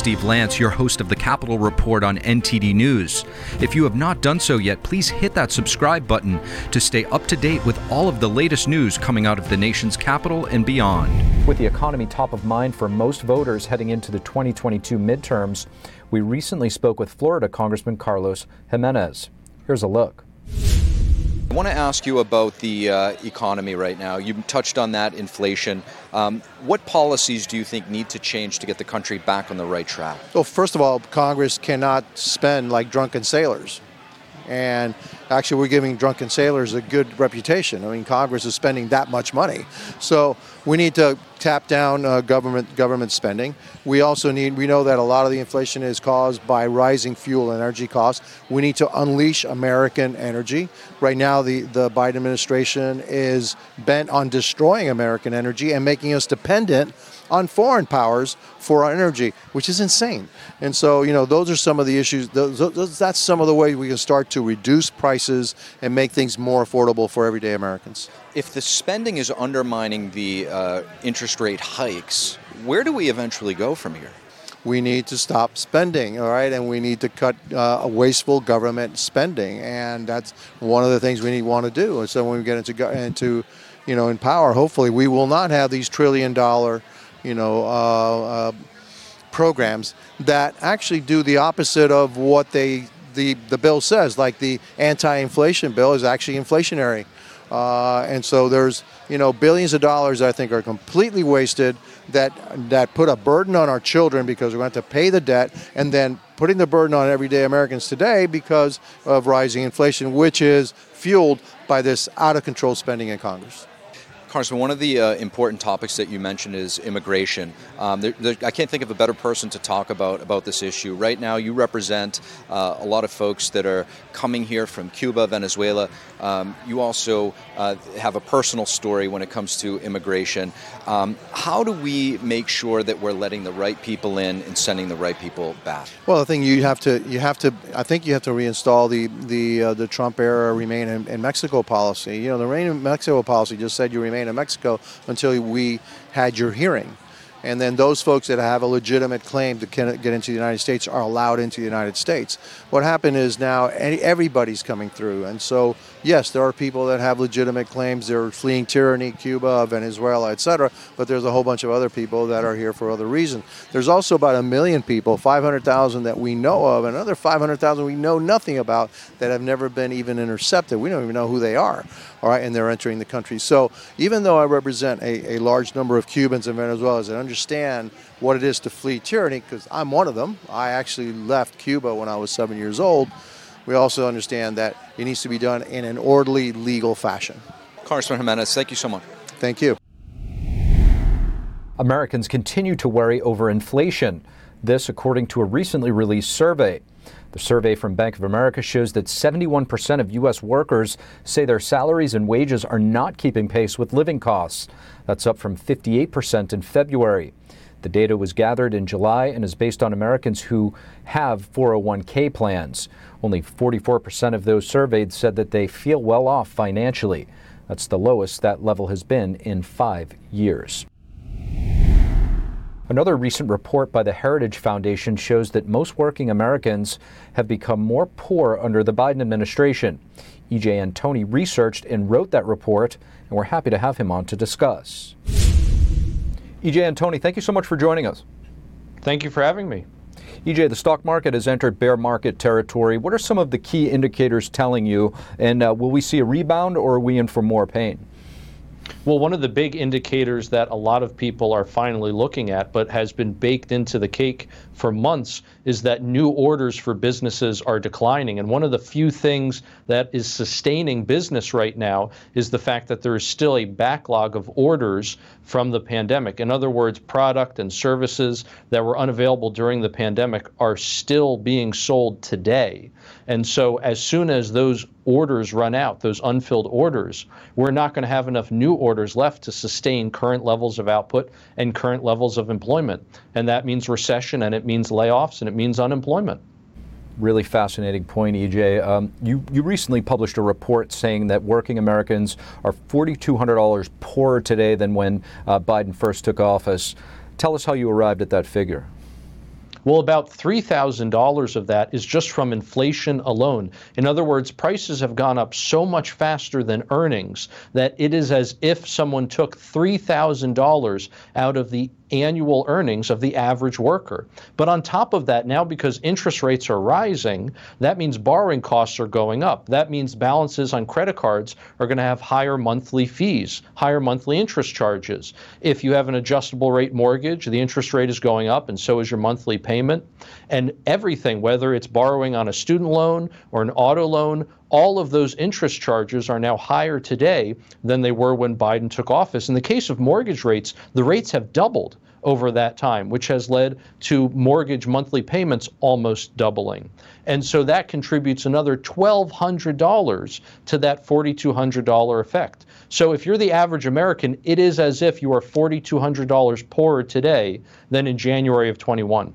Steve Lance, your host of the Capitol Report on NTD News. If you have not done so yet, please hit that subscribe button to stay up to date with all of the latest news coming out of the nation's capital and beyond. With the economy top of mind for most voters heading into the 2022 midterms, we recently spoke with Florida Congressman Carlos Gimenez. Here's a look. I want to ask you about the uh, economy right now. You touched on that inflation. Um, what policies do you think need to change to get the country back on the right track? Well, first of all, Congress cannot spend like drunken sailors. And actually, we're giving drunken sailors a good reputation. I mean, Congress is spending that much money. So we need to tap down uh, government government spending. We also need. We know that a lot of the inflation is caused by rising fuel and energy costs. We need to unleash American energy. Right now, the the Biden administration is bent on destroying American energy and making us dependent on foreign powers for our energy, which is insane. And so, you know, those are some of the issues. Those, those, that's some of the ways we can start to reduce prices and make things more affordable for everyday Americans. If the spending is undermining the uh, interest rate hikes, where do we eventually go from here? we need to stop spending, all right, and we need to cut uh, wasteful government spending, and that's one of the things we need want to do. And so when we get into into, you know, in power, hopefully we will not have these trillion dollar you know, uh, uh, programs that actually do the opposite of what they the the bill says. Like the anti-inflation bill is actually inflationary, uh, and so there's you know billions of dollars I think are completely wasted that that put a burden on our children because we're going to have to pay the debt, and then putting the burden on everyday Americans today because of rising inflation, which is fueled by this out of control spending in Congress. Congressman, one of the uh, important topics that you mentioned is immigration. Um, there, there, I can't think of a better person to talk about about this issue. Right now, you represent uh, a lot of folks that are coming here from Cuba, Venezuela. Um, you also uh, have a personal story when it comes to immigration. Um, how do we make sure that we're letting the right people in and sending the right people back? Well, I think you have to. You have to. I think you have to reinstall the the uh, the Trump era remain in, in Mexico policy. You know, the remain in Mexico policy just said you remain remain in Mexico until we had your hearing. And then those folks that have a legitimate claim to get into the United States are allowed into the United States. What happened is now everybody's coming through. And so, yes, there are people that have legitimate claims. They're fleeing tyranny, Cuba, Venezuela, etc. But there's a whole bunch of other people that are here for other reasons. There's also about a million people, 500,000 that we know of, and another 500,000 we know nothing about that have never been even intercepted. We don't even know who they are all right, and they're entering the country. So even though I represent a, a large number of Cubans and Venezuelans that understand what it is to flee tyranny, because I'm one of them, I actually left Cuba when I was seven years old. We also understand that it needs to be done in an orderly, legal fashion. Congressman Gimenez, thank you so much. Thank you. Americans continue to worry over inflation. This, according to a recently released survey. The survey from Bank of America shows that 71% of U.S. workers say their salaries and wages are not keeping pace with living costs. That's up from 58% in February. The data was gathered in July and is based on Americans who have 401k plans. Only 44% of those surveyed said that they feel well off financially. That's the lowest that level has been in five years. Another recent report by the Heritage Foundation shows that most working Americans have become more poor under the Biden administration. EJ Antoni researched and wrote that report, and we're happy to have him on to discuss. EJ Antoni, thank you so much for joining us. Thank you for having me. EJ, the stock market has entered bear market territory. What are some of the key indicators telling you? And uh, will we see a rebound or are we in for more pain? Well, one of the big indicators that a lot of people are finally looking at, but has been baked into the cake for months, is that new orders for businesses are declining. And one of the few things that is sustaining business right now is the fact that there is still a backlog of orders from the pandemic. In other words, product and services that were unavailable during the pandemic are still being sold today. And so, as soon as those orders run out, those unfilled orders, we're not going to have enough new orders left to sustain current levels of output and current levels of employment. And that means recession and it means layoffs and it means unemployment. Really fascinating point, EJ. Um, you, you recently published a report saying that working Americans are $4,200 poorer today than when uh, Biden first took office. Tell us how you arrived at that figure. Well, about $3,000 of that is just from inflation alone. In other words, prices have gone up so much faster than earnings that it is as if someone took $3,000 out of the annual earnings of the average worker. But on top of that, now because interest rates are rising, that means borrowing costs are going up. That means balances on credit cards are going to have higher monthly fees, higher monthly interest charges. If you have an adjustable rate mortgage, the interest rate is going up and so is your monthly payment. And everything, whether it's borrowing on a student loan or an auto loan, all of those interest charges are now higher today than they were when Biden took office. In the case of mortgage rates, the rates have doubled over that time, which has led to mortgage monthly payments almost doubling. And so that contributes another $1,200 to that $4,200 effect. So if you're the average American, it is as if you are $4,200 poorer today than in January of 21.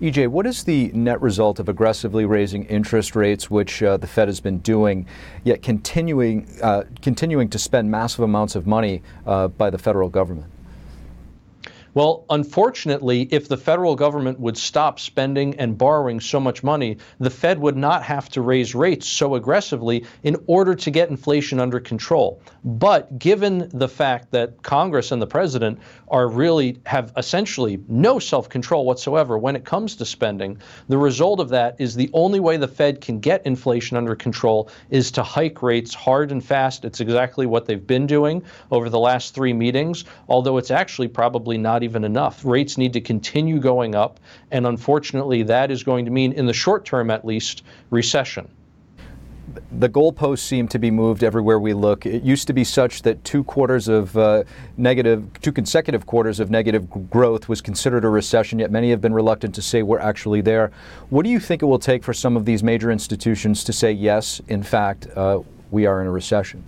EJ, what is the net result of aggressively raising interest rates, which uh, the Fed has been doing, yet continuing uh, continuing to spend massive amounts of money uh, by the federal government? Well, unfortunately, if the federal government would stop spending and borrowing so much money, the Fed would not have to raise rates so aggressively in order to get inflation under control. But given the fact that Congress and the president are really have essentially no self-control whatsoever when it comes to spending, the result of that is the only way the Fed can get inflation under control is to hike rates hard and fast. It's exactly what they've been doing over the last 3 meetings, although it's actually probably not even enough. Rates need to continue going up, and unfortunately, that is going to mean, in the short term at least, recession the goalposts seem to be moved everywhere we look. It used to be such that two quarters of uh, negative, two consecutive quarters of negative growth was considered a recession, yet many have been reluctant to say we're actually there. What do you think it will take for some of these major institutions to say, yes, in fact, uh, we are in a recession?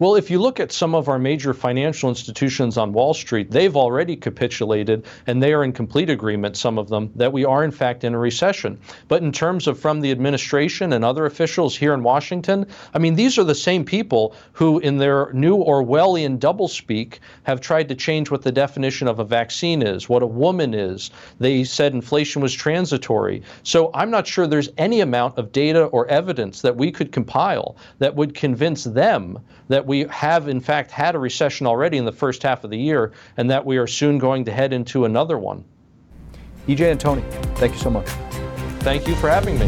Well, if you look at some of our major financial institutions on Wall Street, they've already capitulated and they are in complete agreement, some of them, that we are in fact in a recession. But in terms of from the administration and other officials here in Washington, I mean, these are the same people who, in their new Orwellian doublespeak, have tried to change what the definition of a vaccine is, what a woman is. They said inflation was transitory. So I'm not sure there's any amount of data or evidence that we could compile that would convince them that we have, in fact, had a recession already in the first half of the year and that we are soon going to head into another one. EJ Antoni, thank you so much. Thank you for having me.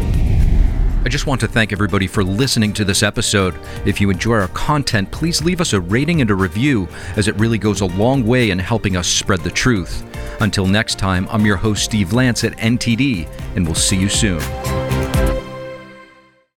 I just want to thank everybody for listening to this episode. If you enjoy our content, please leave us a rating and a review, as it really goes a long way in helping us spread the truth. Until next time, I'm your host, Steve Lance at NTD, and we'll see you soon.